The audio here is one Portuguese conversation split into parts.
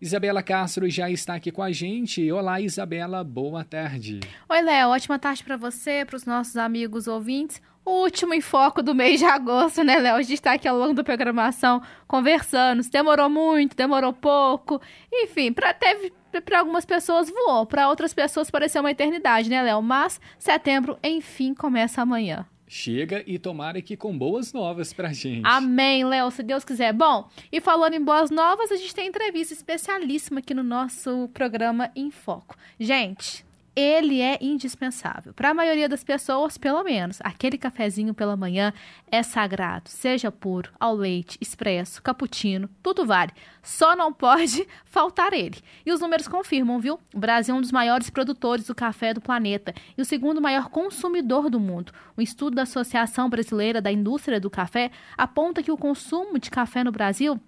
Isabela Castro já está aqui com a gente. Olá, Isabela, boa tarde. Oi, Léo, ótima tarde para você, para os nossos amigos ouvintes. O último enfoque do mês de agosto, né, Léo? A gente está aqui ao longo da programação conversando. Se demorou muito, demorou pouco. Enfim, teve para algumas pessoas voou, para outras pessoas pareceu uma eternidade, né, Léo? Mas setembro, enfim, começa amanhã. Chega e tomara que com boas novas pra gente. Amém, Léo, se Deus quiser. Bom, e falando em boas novas, a gente tem entrevista especialíssima aqui no nosso programa Em Foco. Gente, ele é indispensável. Para a maioria das pessoas, pelo menos, aquele cafezinho pela manhã é sagrado, seja puro, ao leite, expresso, cappuccino, tudo vale. Só não pode faltar ele. E os números confirmam, viu? O Brasil é um dos maiores produtores do café do planeta e o segundo maior consumidor do mundo. Um estudo da Associação Brasileira da Indústria do Café aponta que o consumo de café no Brasil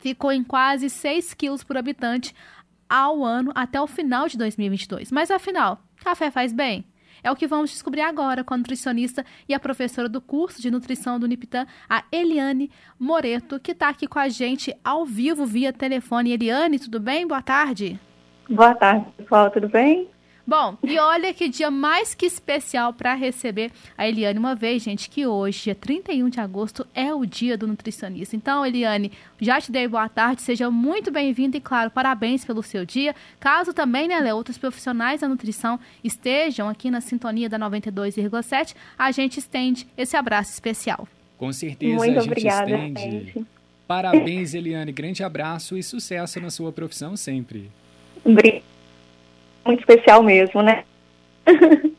ficou em quase 6 quilos por habitante ao ano até o final de 2022. Mas afinal, café faz bem? É o que vamos descobrir agora com a nutricionista e a professora do curso de nutrição do Niptan, a Eliane Moreto, que está aqui com a gente ao vivo via telefone. Eliane, tudo bem? Boa tarde. Boa tarde, pessoal, tudo bem? Bom, e olha que dia mais que especial para receber a Eliane uma vez, gente, que hoje, dia 31 de agosto, é o dia do nutricionista. Então, Eliane, já te dei boa tarde, seja muito bem-vinda e, claro, parabéns pelo seu dia. Caso também, né, Léo, outros profissionais da nutrição estejam aqui na sintonia da 92,7, a gente estende esse abraço especial. Com certeza, muito a gente obrigada, estende. gente. Parabéns, Eliane. Grande abraço e sucesso na sua profissão sempre. Obrigada muito especial mesmo, né?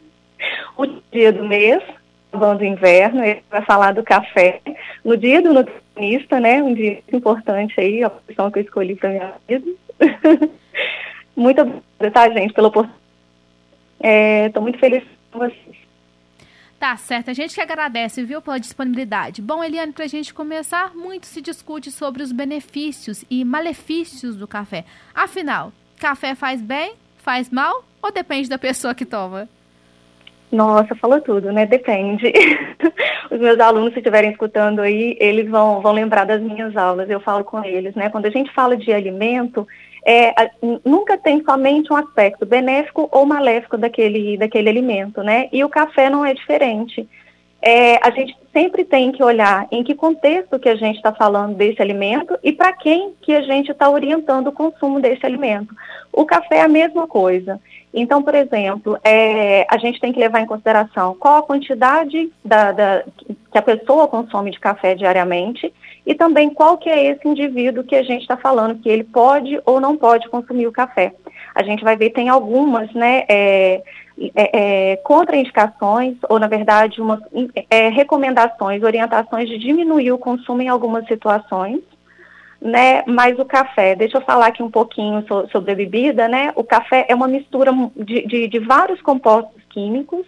o dia do mês, acabando o inverno, ele vai falar do café. No dia do nutricionista, né? Um dia importante aí, a opção que eu escolhi para minha vida. muito obrigada, tá, gente, pela oportunidade. Estou é, muito feliz com vocês. Tá certo, a gente que agradece, viu, pela disponibilidade. Bom, Eliane, para a gente começar, muito se discute sobre os benefícios e malefícios do café. Afinal, café faz bem faz mal ou depende da pessoa que toma? Nossa, falou tudo, né? Depende. Os meus alunos, se estiverem escutando aí, eles vão, vão lembrar das minhas aulas. Eu falo com eles, né? Quando a gente fala de alimento, é, nunca tem somente um aspecto benéfico ou maléfico daquele, daquele alimento, né? E o café não é diferente. É, a gente sempre tem que olhar em que contexto que a gente está falando desse alimento e para quem que a gente está orientando o consumo desse alimento. O café é a mesma coisa. Então, por exemplo, é, a gente tem que levar em consideração qual a quantidade da, da, que a pessoa consome de café diariamente e também qual que é esse indivíduo que a gente está falando que ele pode ou não pode consumir o café. A gente vai ver tem algumas, né, é, é, é, contraindicações, ou na verdade, uma, é, recomendações, orientações de diminuir o consumo em algumas situações, né? Mas o café, deixa eu falar aqui um pouquinho so, sobre a bebida, né? O café é uma mistura de, de, de vários compostos químicos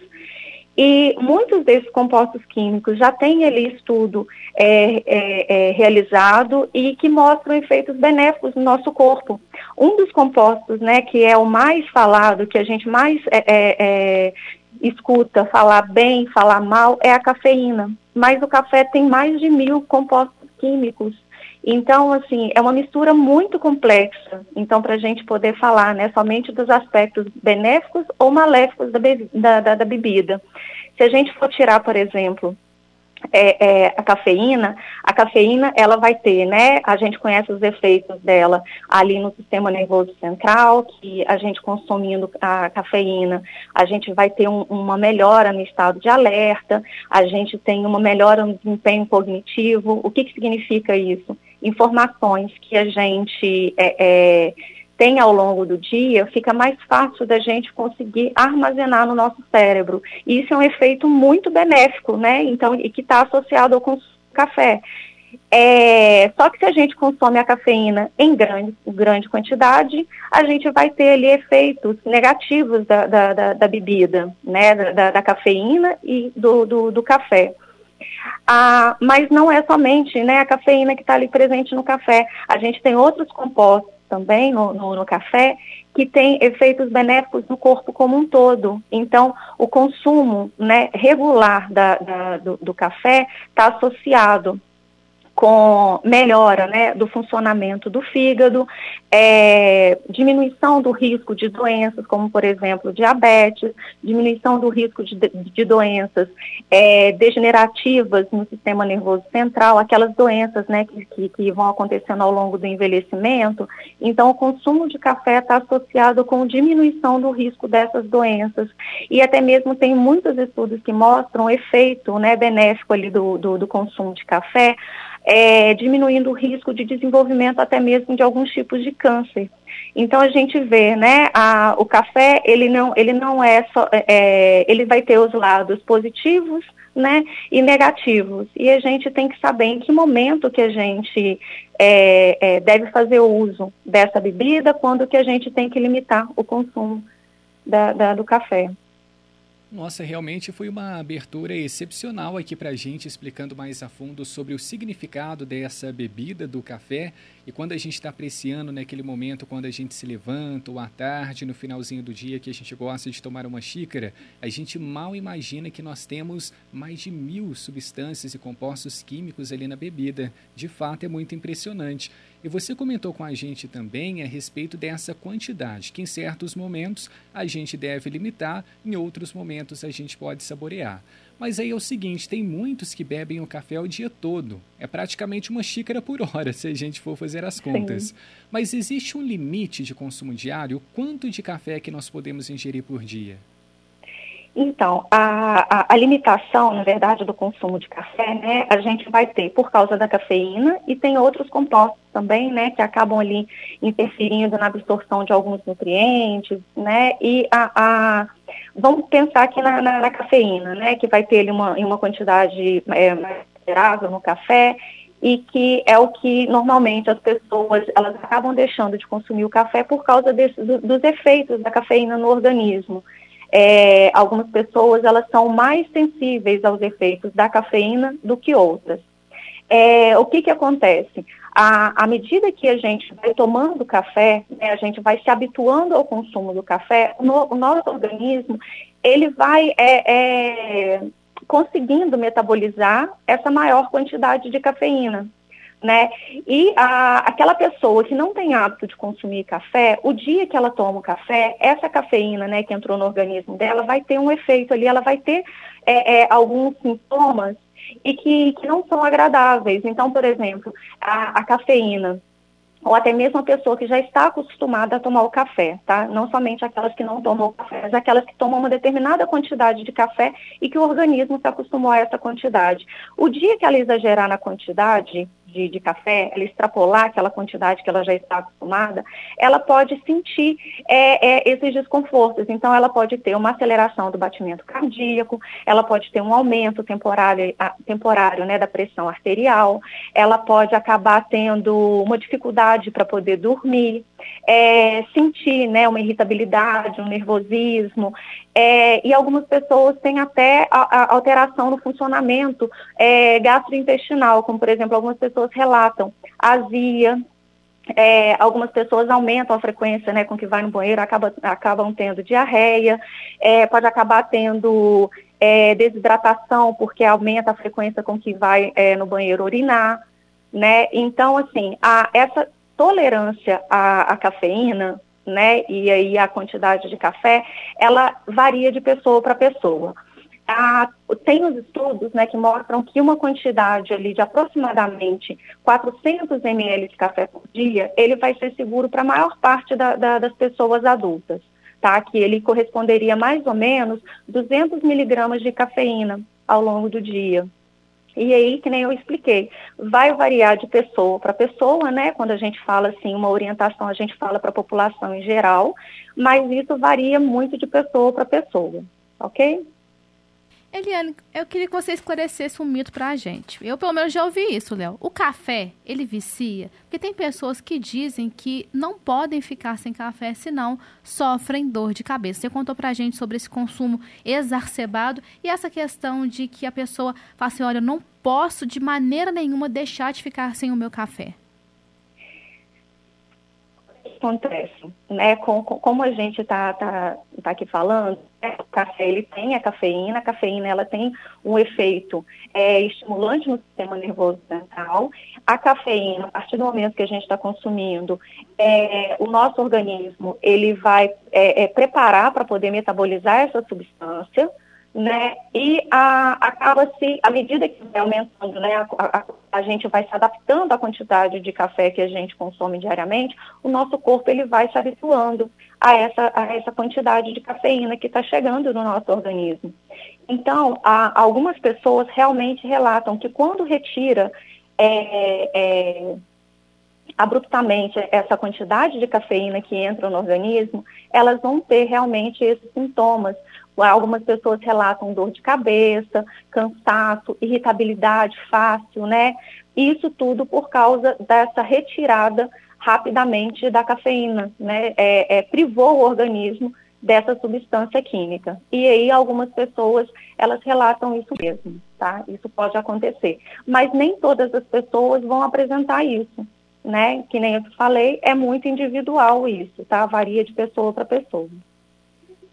e muitos desses compostos químicos já têm ali estudo é, é, é, realizado e que mostram efeitos benéficos no nosso corpo. Um dos compostos, né, que é o mais falado, que a gente mais é, é, é, escuta falar bem, falar mal, é a cafeína. Mas o café tem mais de mil compostos químicos. Então, assim, é uma mistura muito complexa. Então, para a gente poder falar, né, somente dos aspectos benéficos ou maléficos da, be da, da, da bebida. Se a gente for tirar, por exemplo, é, é, a cafeína, a cafeína ela vai ter, né? A gente conhece os efeitos dela ali no sistema nervoso central, que a gente consumindo a cafeína, a gente vai ter um, uma melhora no estado de alerta, a gente tem uma melhora no desempenho cognitivo. O que, que significa isso? Informações que a gente é, é, tem ao longo do dia, fica mais fácil da gente conseguir armazenar no nosso cérebro. E isso é um efeito muito benéfico, né? Então, e que está associado ao consumo café. É, só que se a gente consome a cafeína em grande, grande quantidade, a gente vai ter ali efeitos negativos da, da, da, da bebida, né, da, da, cafeína e do, do, do café. Ah, mas não é somente né, a cafeína que está ali presente no café. A gente tem outros compostos também no, no, no, café que tem efeitos benéficos no corpo como um todo. Então, o consumo né, regular da, da, do, do café está associado com melhora né, do funcionamento do fígado, é, diminuição do risco de doenças, como por exemplo diabetes, diminuição do risco de, de doenças é, degenerativas no sistema nervoso central, aquelas doenças né, que, que, vão acontecendo ao longo do envelhecimento. Então, o consumo de café está associado com diminuição do risco dessas doenças. E até mesmo tem muitos estudos que mostram o efeito né, benéfico ali do, do, do consumo de café é, diminuindo o risco de desenvolvimento até mesmo de alguns tipos de câncer. Então a gente vê, né, a, o café ele não, ele não é só, é, é, ele vai ter os lados positivos, né, e negativos. E a gente tem que saber em que momento que a gente é, é, deve fazer o uso dessa bebida, quando que a gente tem que limitar o consumo da, da, do café. Nossa, realmente foi uma abertura excepcional aqui para a gente, explicando mais a fundo sobre o significado dessa bebida do café e quando a gente está apreciando naquele momento, quando a gente se levanta ou à tarde, no finalzinho do dia, que a gente gosta de tomar uma xícara, a gente mal imagina que nós temos mais de mil substâncias e compostos químicos ali na bebida. De fato, é muito impressionante. E você comentou com a gente também a respeito dessa quantidade, que em certos momentos a gente deve limitar, em outros momentos a gente pode saborear. Mas aí é o seguinte, tem muitos que bebem o café o dia todo. É praticamente uma xícara por hora, se a gente for fazer as contas. Sim. Mas existe um limite de consumo diário? Quanto de café que nós podemos ingerir por dia? Então, a, a, a, limitação, na verdade, do consumo de café, né, a gente vai ter por causa da cafeína e tem outros compostos também, né, que acabam ali interferindo na absorção de alguns nutrientes, né, e a, a vamos pensar aqui na, na, na, cafeína, né, que vai ter ali uma, uma quantidade é, mais considerável no café e que é o que normalmente as pessoas elas acabam deixando de consumir o café por causa desse, do, dos efeitos da cafeína no organismo é, algumas pessoas elas são mais sensíveis aos efeitos da cafeína do que outras. É, o que, que acontece? À, à medida que a gente vai tomando café, né, a gente vai se habituando ao consumo do café, no, o nosso organismo ele vai é, é, conseguindo metabolizar essa maior quantidade de cafeína né? E a, aquela pessoa que não tem hábito de consumir café, o dia que ela toma o café, essa cafeína, né, que entrou no organismo dela, vai ter um efeito ali, ela vai ter é, é, alguns sintomas e que, que não são agradáveis. Então, por exemplo, a, a cafeína, ou até mesmo a pessoa que já está acostumada a tomar o café, tá? Não somente aquelas que não tomam o café, mas aquelas que tomam uma determinada quantidade de café e que o organismo se acostumou a essa quantidade. O dia que ela exagerar na quantidade, de, de, café, ela extrapolar aquela quantidade que ela já está acostumada, ela pode sentir é, é, esses desconfortos. Então, ela pode ter uma aceleração do batimento cardíaco, ela pode ter um aumento temporário, temporário né, da pressão arterial, ela pode acabar tendo uma dificuldade para poder dormir, é, sentir né, uma irritabilidade, um nervosismo, é, e algumas pessoas têm até a, a alteração no funcionamento é, gastrointestinal, como por exemplo, algumas pessoas relatam azia, é, algumas pessoas aumentam a frequência né, com que vai no banheiro, acaba, acabam tendo diarreia, é, pode acabar tendo é, desidratação, porque aumenta a frequência com que vai é, no banheiro urinar. Né? Então, assim, a, essa tolerância à, à cafeína né, e aí a quantidade de café, ela varia de pessoa para pessoa. Ah, tem os estudos né, que mostram que uma quantidade ali de aproximadamente 400 ml de café por dia, ele vai ser seguro para a maior parte da, da, das pessoas adultas, tá? Que ele corresponderia mais ou menos 200 miligramas de cafeína ao longo do dia. E aí, que nem eu expliquei, vai variar de pessoa para pessoa, né? Quando a gente fala assim, uma orientação, a gente fala para a população em geral, mas isso varia muito de pessoa para pessoa, ok? Eliane, eu queria que você esclarecesse um mito para a gente. Eu, pelo menos, já ouvi isso, Léo. O café, ele vicia? Porque tem pessoas que dizem que não podem ficar sem café, senão sofrem dor de cabeça. Você contou para a gente sobre esse consumo exacerbado e essa questão de que a pessoa fala assim, olha, eu não posso de maneira nenhuma deixar de ficar sem o meu café. Acontece? Né, com, com, como a gente está tá, tá aqui falando, né, o café ele tem a cafeína, a cafeína ela tem um efeito é, estimulante no sistema nervoso central. A cafeína, a partir do momento que a gente está consumindo, é, o nosso organismo ele vai é, é preparar para poder metabolizar essa substância né? E a, acaba se, à medida que vai aumentando, né, a, a, a, gente vai se adaptando à quantidade de café que a gente consome diariamente, o nosso corpo ele vai se habituando a essa, a essa quantidade de cafeína que está chegando no nosso organismo. Então, há, algumas pessoas realmente relatam que quando retira é, é, abruptamente essa quantidade de cafeína que entra no organismo, elas vão ter realmente esses sintomas Algumas pessoas relatam dor de cabeça, cansaço, irritabilidade fácil, né? Isso tudo por causa dessa retirada rapidamente da cafeína, né? É, é, privou o organismo dessa substância química. E aí algumas pessoas, elas relatam isso mesmo, tá? Isso pode acontecer. Mas nem todas as pessoas vão apresentar isso, né? Que nem eu falei, é muito individual isso, tá? Varia de pessoa para pessoa.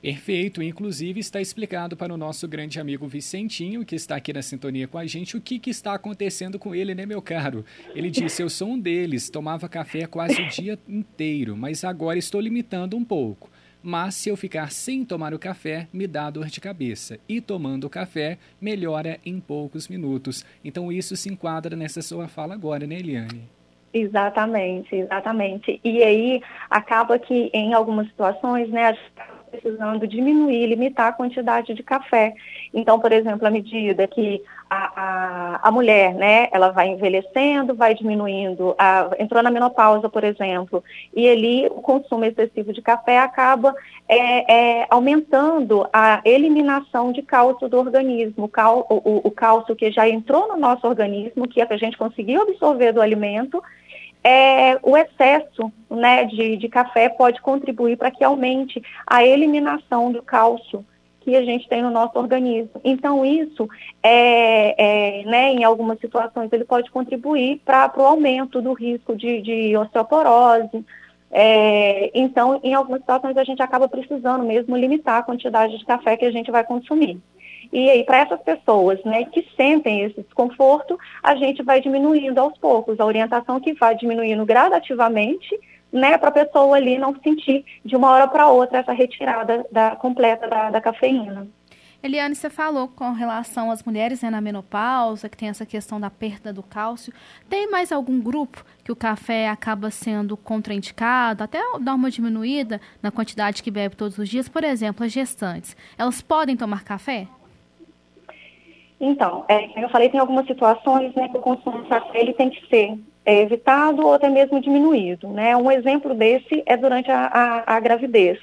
Perfeito, inclusive está explicado para o nosso grande amigo Vicentinho, que está aqui na sintonia com a gente, o que, que está acontecendo com ele, né, meu caro? Ele disse: Eu sou um deles, tomava café quase o dia inteiro, mas agora estou limitando um pouco. Mas se eu ficar sem tomar o café, me dá dor de cabeça. E tomando o café, melhora em poucos minutos. Então isso se enquadra nessa sua fala agora, né, Eliane? Exatamente, exatamente. E aí acaba que em algumas situações, né, a gente precisando diminuir, limitar a quantidade de café. Então, por exemplo, à medida que a, a, a mulher, né, ela vai envelhecendo, vai diminuindo, a, entrou na menopausa, por exemplo, e ali o consumo excessivo de café acaba é, é, aumentando a eliminação de cálcio do organismo, o, cal, o, o cálcio que já entrou no nosso organismo, que é a gente conseguiu absorver do alimento, é, o excesso né, de, de café pode contribuir para que aumente a eliminação do cálcio que a gente tem no nosso organismo. Então, isso, é, é né, em algumas situações, ele pode contribuir para o aumento do risco de, de osteoporose. É, então, em algumas situações, a gente acaba precisando mesmo limitar a quantidade de café que a gente vai consumir. E aí, para essas pessoas né, que sentem esse desconforto, a gente vai diminuindo aos poucos, a orientação que vai diminuindo gradativamente, né, para a pessoa ali não sentir de uma hora para outra essa retirada da, completa da, da cafeína. Eliane, você falou com relação às mulheres né, na menopausa, que tem essa questão da perda do cálcio. Tem mais algum grupo que o café acaba sendo contraindicado, até dar uma diminuída na quantidade que bebe todos os dias? Por exemplo, as gestantes. Elas podem tomar café? Então, é, como eu falei, tem algumas situações né, que o consumo de café ele tem que ser é, evitado ou até mesmo diminuído. Né? Um exemplo desse é durante a, a, a gravidez.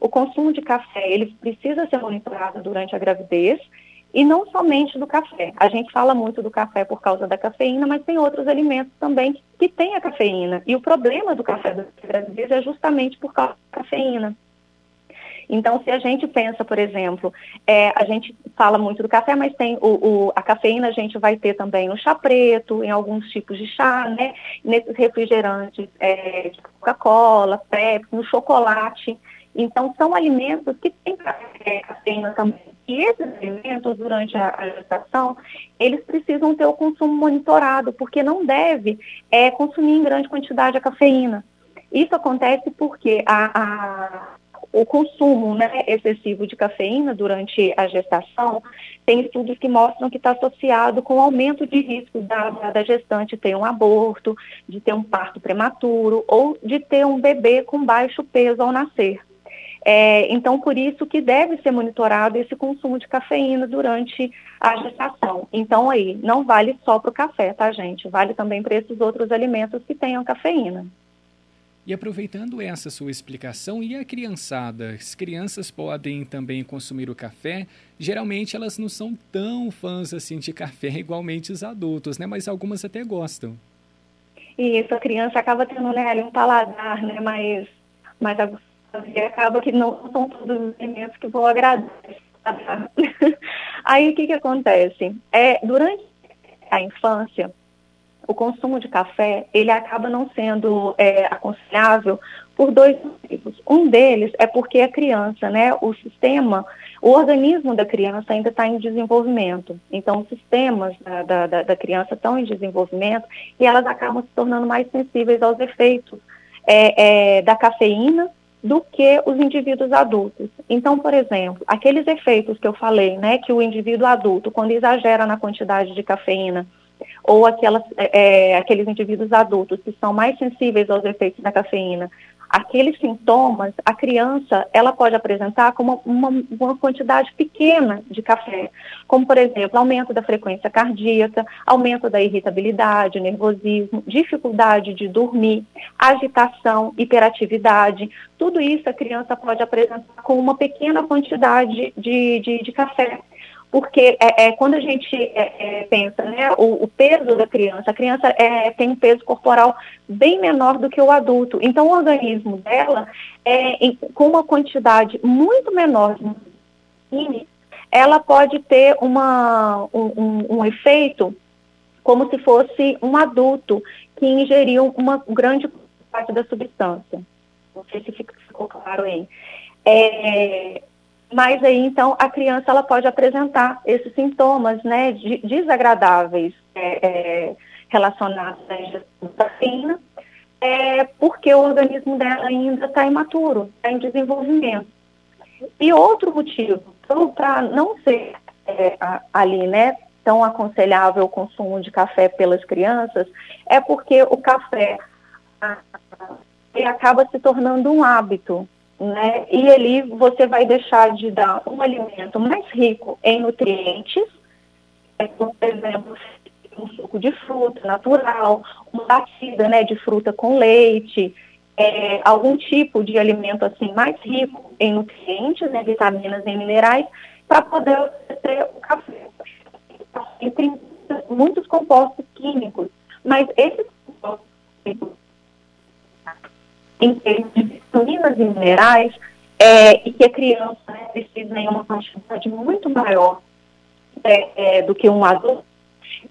O consumo de café ele precisa ser monitorado durante a gravidez e não somente do café. A gente fala muito do café por causa da cafeína, mas tem outros alimentos também que têm a cafeína. E o problema do café da gravidez é justamente por causa da cafeína. Então, se a gente pensa, por exemplo, é, a gente fala muito do café, mas tem o, o, a cafeína a gente vai ter também no chá preto, em alguns tipos de chá, né? Nesses refrigerantes é, de Coca-Cola, Pepsi, no chocolate. Então, são alimentos que têm é, cafeína também. E esses alimentos, durante a gestação, eles precisam ter o consumo monitorado, porque não deve é, consumir em grande quantidade a cafeína. Isso acontece porque a, a, o consumo né, excessivo de cafeína durante a gestação, tem estudos que mostram que está associado com aumento de risco da, da gestante ter um aborto, de ter um parto prematuro ou de ter um bebê com baixo peso ao nascer. É, então, por isso que deve ser monitorado esse consumo de cafeína durante a gestação. Então, aí, não vale só para o café, tá, gente? Vale também para esses outros alimentos que tenham cafeína. E aproveitando essa sua explicação, e a criançada? As crianças podem também consumir o café? Geralmente elas não são tão fãs assim de café igualmente os adultos, né? Mas algumas até gostam. Isso, a criança acaba tendo né, um paladar, né? Mais, mais aguçado, e acaba que não são todos os alimentos que vão agradar. Aí o que, que acontece? É, durante a infância, o consumo de café, ele acaba não sendo é, aconselhável por dois motivos. Um deles é porque a criança, né, o sistema, o organismo da criança ainda está em desenvolvimento. Então, os sistemas da, da, da, criança estão em desenvolvimento e elas acabam se tornando mais sensíveis aos efeitos é, é, da cafeína do que os indivíduos adultos. Então, por exemplo, aqueles efeitos que eu falei, né, que o indivíduo adulto, quando exagera na quantidade de cafeína, ou aquelas, é, é aqueles indivíduos adultos que são mais sensíveis aos efeitos da cafeína, aqueles sintomas, a criança, ela pode apresentar como uma, uma, quantidade pequena de café, como, por exemplo, aumento da frequência cardíaca, aumento da irritabilidade, nervosismo, dificuldade de dormir, agitação, hiperatividade, tudo isso a criança pode apresentar com uma pequena quantidade de, de, de café porque é, é, quando a gente é, é, pensa né, o, o, peso da criança, a criança é, tem um peso corporal bem menor do que o adulto. Então, o organismo dela, é, em, com uma quantidade muito menor de ela pode ter uma, um, um, um, efeito como se fosse um adulto que ingeriu uma grande parte da substância. Não sei se ficou claro aí. É, mas aí então a criança ela pode apresentar esses sintomas, né, de, desagradáveis é, é, relacionados à ingestão da cafeína, é, porque o organismo dela ainda está imaturo, está em desenvolvimento. E outro motivo para não ser é, ali, né, tão aconselhável o consumo de café pelas crianças é porque o café ele acaba se tornando um hábito né? E ali você vai deixar de dar um alimento mais rico em nutrientes, é, por exemplo, um suco de fruta natural, uma batida né, de fruta com leite, é, algum tipo de alimento assim mais rico em nutrientes, né, vitaminas e minerais, para poder oferecer o café. E tem muitos compostos químicos, mas esses compostos químicos em termos de vitaminas e minerais, é, e que a criança né, precisa em uma quantidade muito maior é, é, do que um adulto,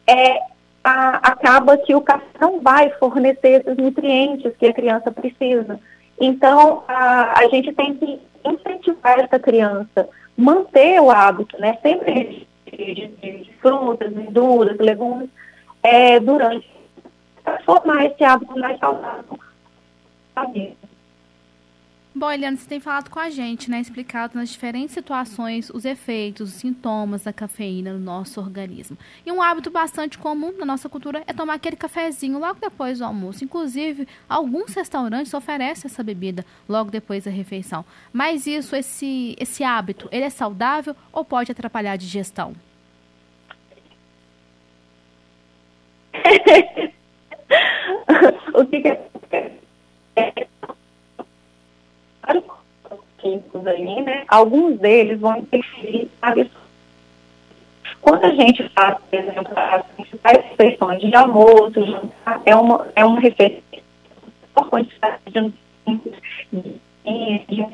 é, a, acaba que o café não vai fornecer esses nutrientes que a criança precisa. Então, a, a gente tem que incentivar essa criança, manter o hábito, né, sempre de, de, de frutas, verduras, legumes, é, durante, formar esse hábito mais saudável Bom, Eliana, você tem falado com a gente, né? Explicado nas diferentes situações os efeitos, os sintomas da cafeína no nosso organismo. E um hábito bastante comum na nossa cultura é tomar aquele cafezinho logo depois do almoço. Inclusive, alguns restaurantes oferecem essa bebida logo depois da refeição. Mas isso, esse, esse hábito, ele é saudável ou pode atrapalhar a digestão? o que, que é químicos ali, né? Alguns deles vão interferir na quando a gente faz, por exemplo, as principais refeições de almoço, jantar, é uma, é uma refeição por quantidade de de, de, de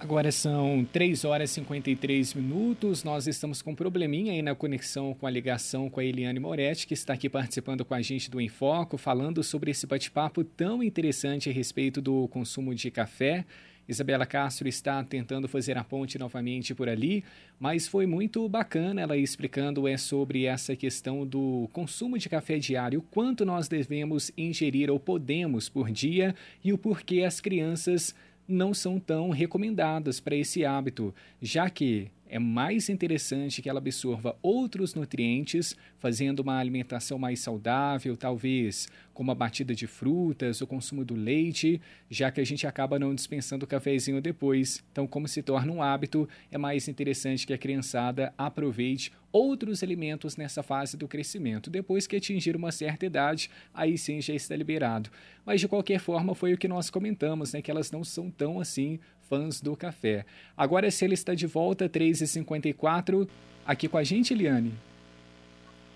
Agora são 3 horas e 53 minutos. Nós estamos com um probleminha aí na conexão com a ligação com a Eliane Moretti, que está aqui participando com a gente do Enfoco, falando sobre esse bate-papo tão interessante a respeito do consumo de café. Isabela Castro está tentando fazer a ponte novamente por ali, mas foi muito bacana ela explicando é sobre essa questão do consumo de café diário, quanto nós devemos ingerir ou podemos por dia e o porquê as crianças não são tão recomendadas para esse hábito, já que é mais interessante que ela absorva outros nutrientes, fazendo uma alimentação mais saudável, talvez com uma batida de frutas, o consumo do leite, já que a gente acaba não dispensando o cafezinho depois. Então, como se torna um hábito, é mais interessante que a criançada aproveite outros alimentos nessa fase do crescimento. Depois que atingir uma certa idade, aí sim já está liberado. Mas de qualquer forma, foi o que nós comentamos, né, que elas não são tão assim fãs do café. Agora, se ele está de volta, 3h54, aqui com a gente, Eliane.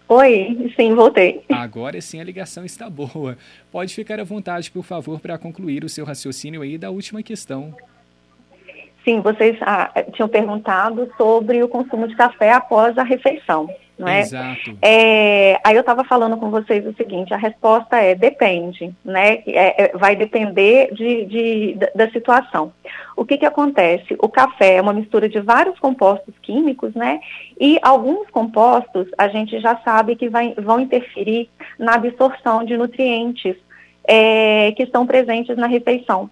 Oi, sim, voltei. Agora sim a ligação está boa. Pode ficar à vontade, por favor, para concluir o seu raciocínio aí da última questão. Sim, vocês ah, tinham perguntado sobre o consumo de café após a refeição, não é? Exato. É, aí eu estava falando com vocês o seguinte, a resposta é depende, né? É, é, vai depender de, de, da situação. O que, que acontece? O café é uma mistura de vários compostos químicos, né? E alguns compostos a gente já sabe que vai, vão interferir na absorção de nutrientes é, que estão presentes na refeição.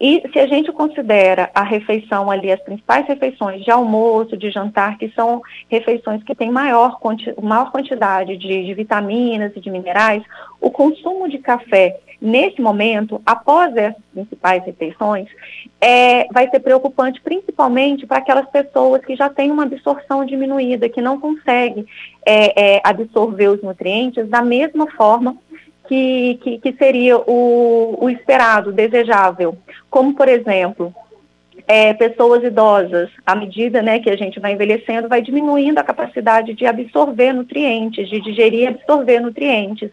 E se a gente considera a refeição ali, as principais refeições de almoço, de jantar, que são refeições que têm maior, maior quantidade de, de vitaminas e de minerais, o consumo de café nesse momento, após essas principais refeições, é, vai ser preocupante principalmente para aquelas pessoas que já têm uma absorção diminuída, que não conseguem é, é, absorver os nutrientes da mesma forma que, que, que seria o, o esperado, desejável. Como, por exemplo, é, pessoas idosas, à medida né, que a gente vai envelhecendo, vai diminuindo a capacidade de absorver nutrientes, de digerir e absorver nutrientes.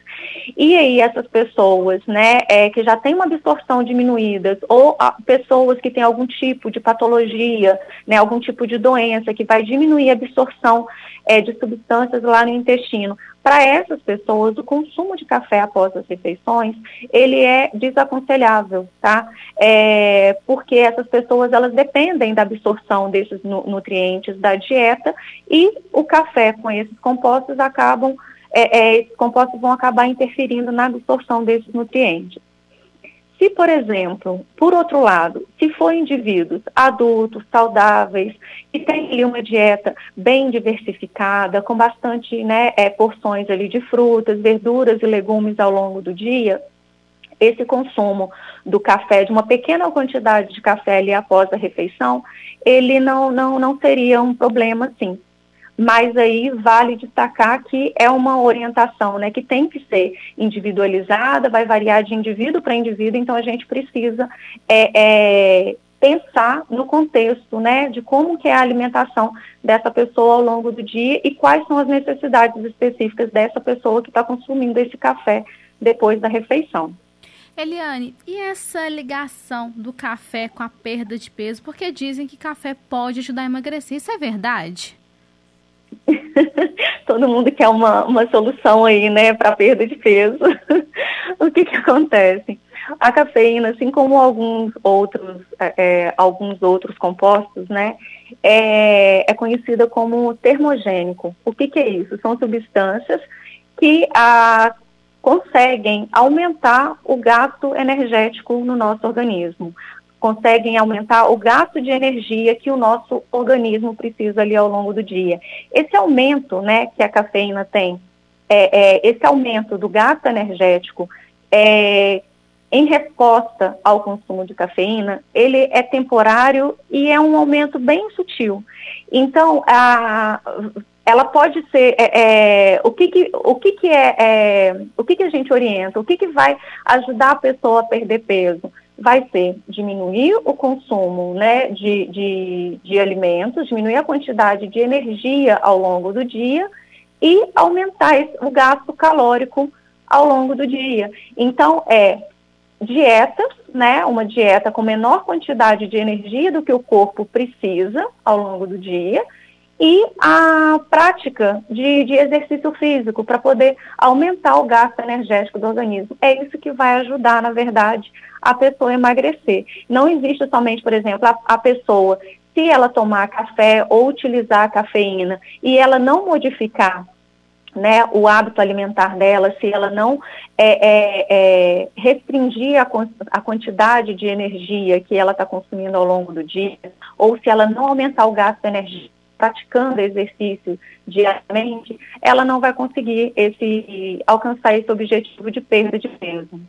E aí essas pessoas né, é, que já têm uma absorção diminuída, ou a, pessoas que têm algum tipo de patologia, né, algum tipo de doença que vai diminuir a absorção é, de substâncias lá no intestino, para essas pessoas, o consumo de café após as refeições, ele é desaconselhável, tá? É, porque essas pessoas, elas dependem da absorção desses nutrientes da dieta e o café com esses compostos acabam, é, é, esses compostos vão acabar interferindo na absorção desses nutrientes. Se, por exemplo, por outro lado, se for indivíduos adultos, saudáveis, que têm ali uma dieta bem diversificada, com bastante né, é, porções ali de frutas, verduras e legumes ao longo do dia, esse consumo do café, de uma pequena quantidade de café ali após a refeição, ele não, não, não seria um problema, sim mas aí vale destacar que é uma orientação né, que tem que ser individualizada, vai variar de indivíduo para indivíduo, então a gente precisa é, é, pensar no contexto né, de como que é a alimentação dessa pessoa ao longo do dia e quais são as necessidades específicas dessa pessoa que está consumindo esse café depois da refeição. Eliane, e essa ligação do café com a perda de peso? Porque dizem que café pode ajudar a emagrecer. Isso é verdade? Todo mundo quer uma, uma solução aí, né, para perda de peso. o que que acontece? A cafeína, assim como alguns outros, é, é, alguns outros compostos, né, é, é conhecida como termogênico. O que que é isso? São substâncias que a, conseguem aumentar o gasto energético no nosso organismo conseguem aumentar o gasto de energia que o nosso organismo precisa ali ao longo do dia. Esse aumento, né, que a cafeína tem, é, é esse aumento do gasto energético é, em resposta ao consumo de cafeína, ele é temporário e é um aumento bem sutil. Então, a, ela pode ser é, é, o que que, o que, que é, é, o que que a gente orienta, o que que vai ajudar a pessoa a perder peso vai ser diminuir o consumo né, de, de, de alimentos, diminuir a quantidade de energia ao longo do dia e aumentar o gasto calórico ao longo do dia. Então, é dieta, né, uma dieta com menor quantidade de energia do que o corpo precisa ao longo do dia, e a prática de, de exercício físico para poder aumentar o gasto energético do organismo. É isso que vai ajudar, na verdade, a pessoa a emagrecer. Não existe somente, por exemplo, a, a pessoa, se ela tomar café ou utilizar a cafeína e ela não modificar né, o hábito alimentar dela, se ela não é, é, é, restringir a, a, quantidade de energia que ela está consumindo ao longo do dia, ou se ela não aumentar o gasto energético praticando exercício diariamente, ela não vai conseguir esse, alcançar esse objetivo de perda de peso.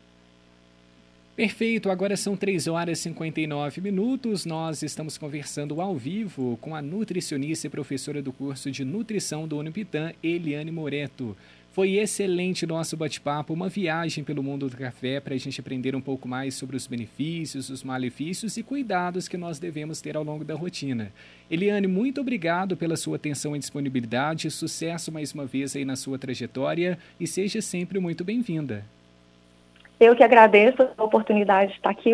Perfeito, agora são 3 horas e 59 minutos. Nós estamos conversando ao vivo com a nutricionista e professora do curso de nutrição do Unipitã, Eliane Moreto. Foi excelente nosso bate-papo, uma viagem pelo mundo do café para a gente aprender um pouco mais sobre os benefícios, os malefícios e cuidados que nós devemos ter ao longo da rotina. Eliane, muito obrigado pela sua atenção e disponibilidade. Sucesso mais uma vez aí na sua trajetória e seja sempre muito bem-vinda. Eu que agradeço a oportunidade de estar aqui.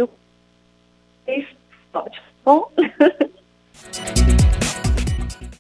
Bom. Música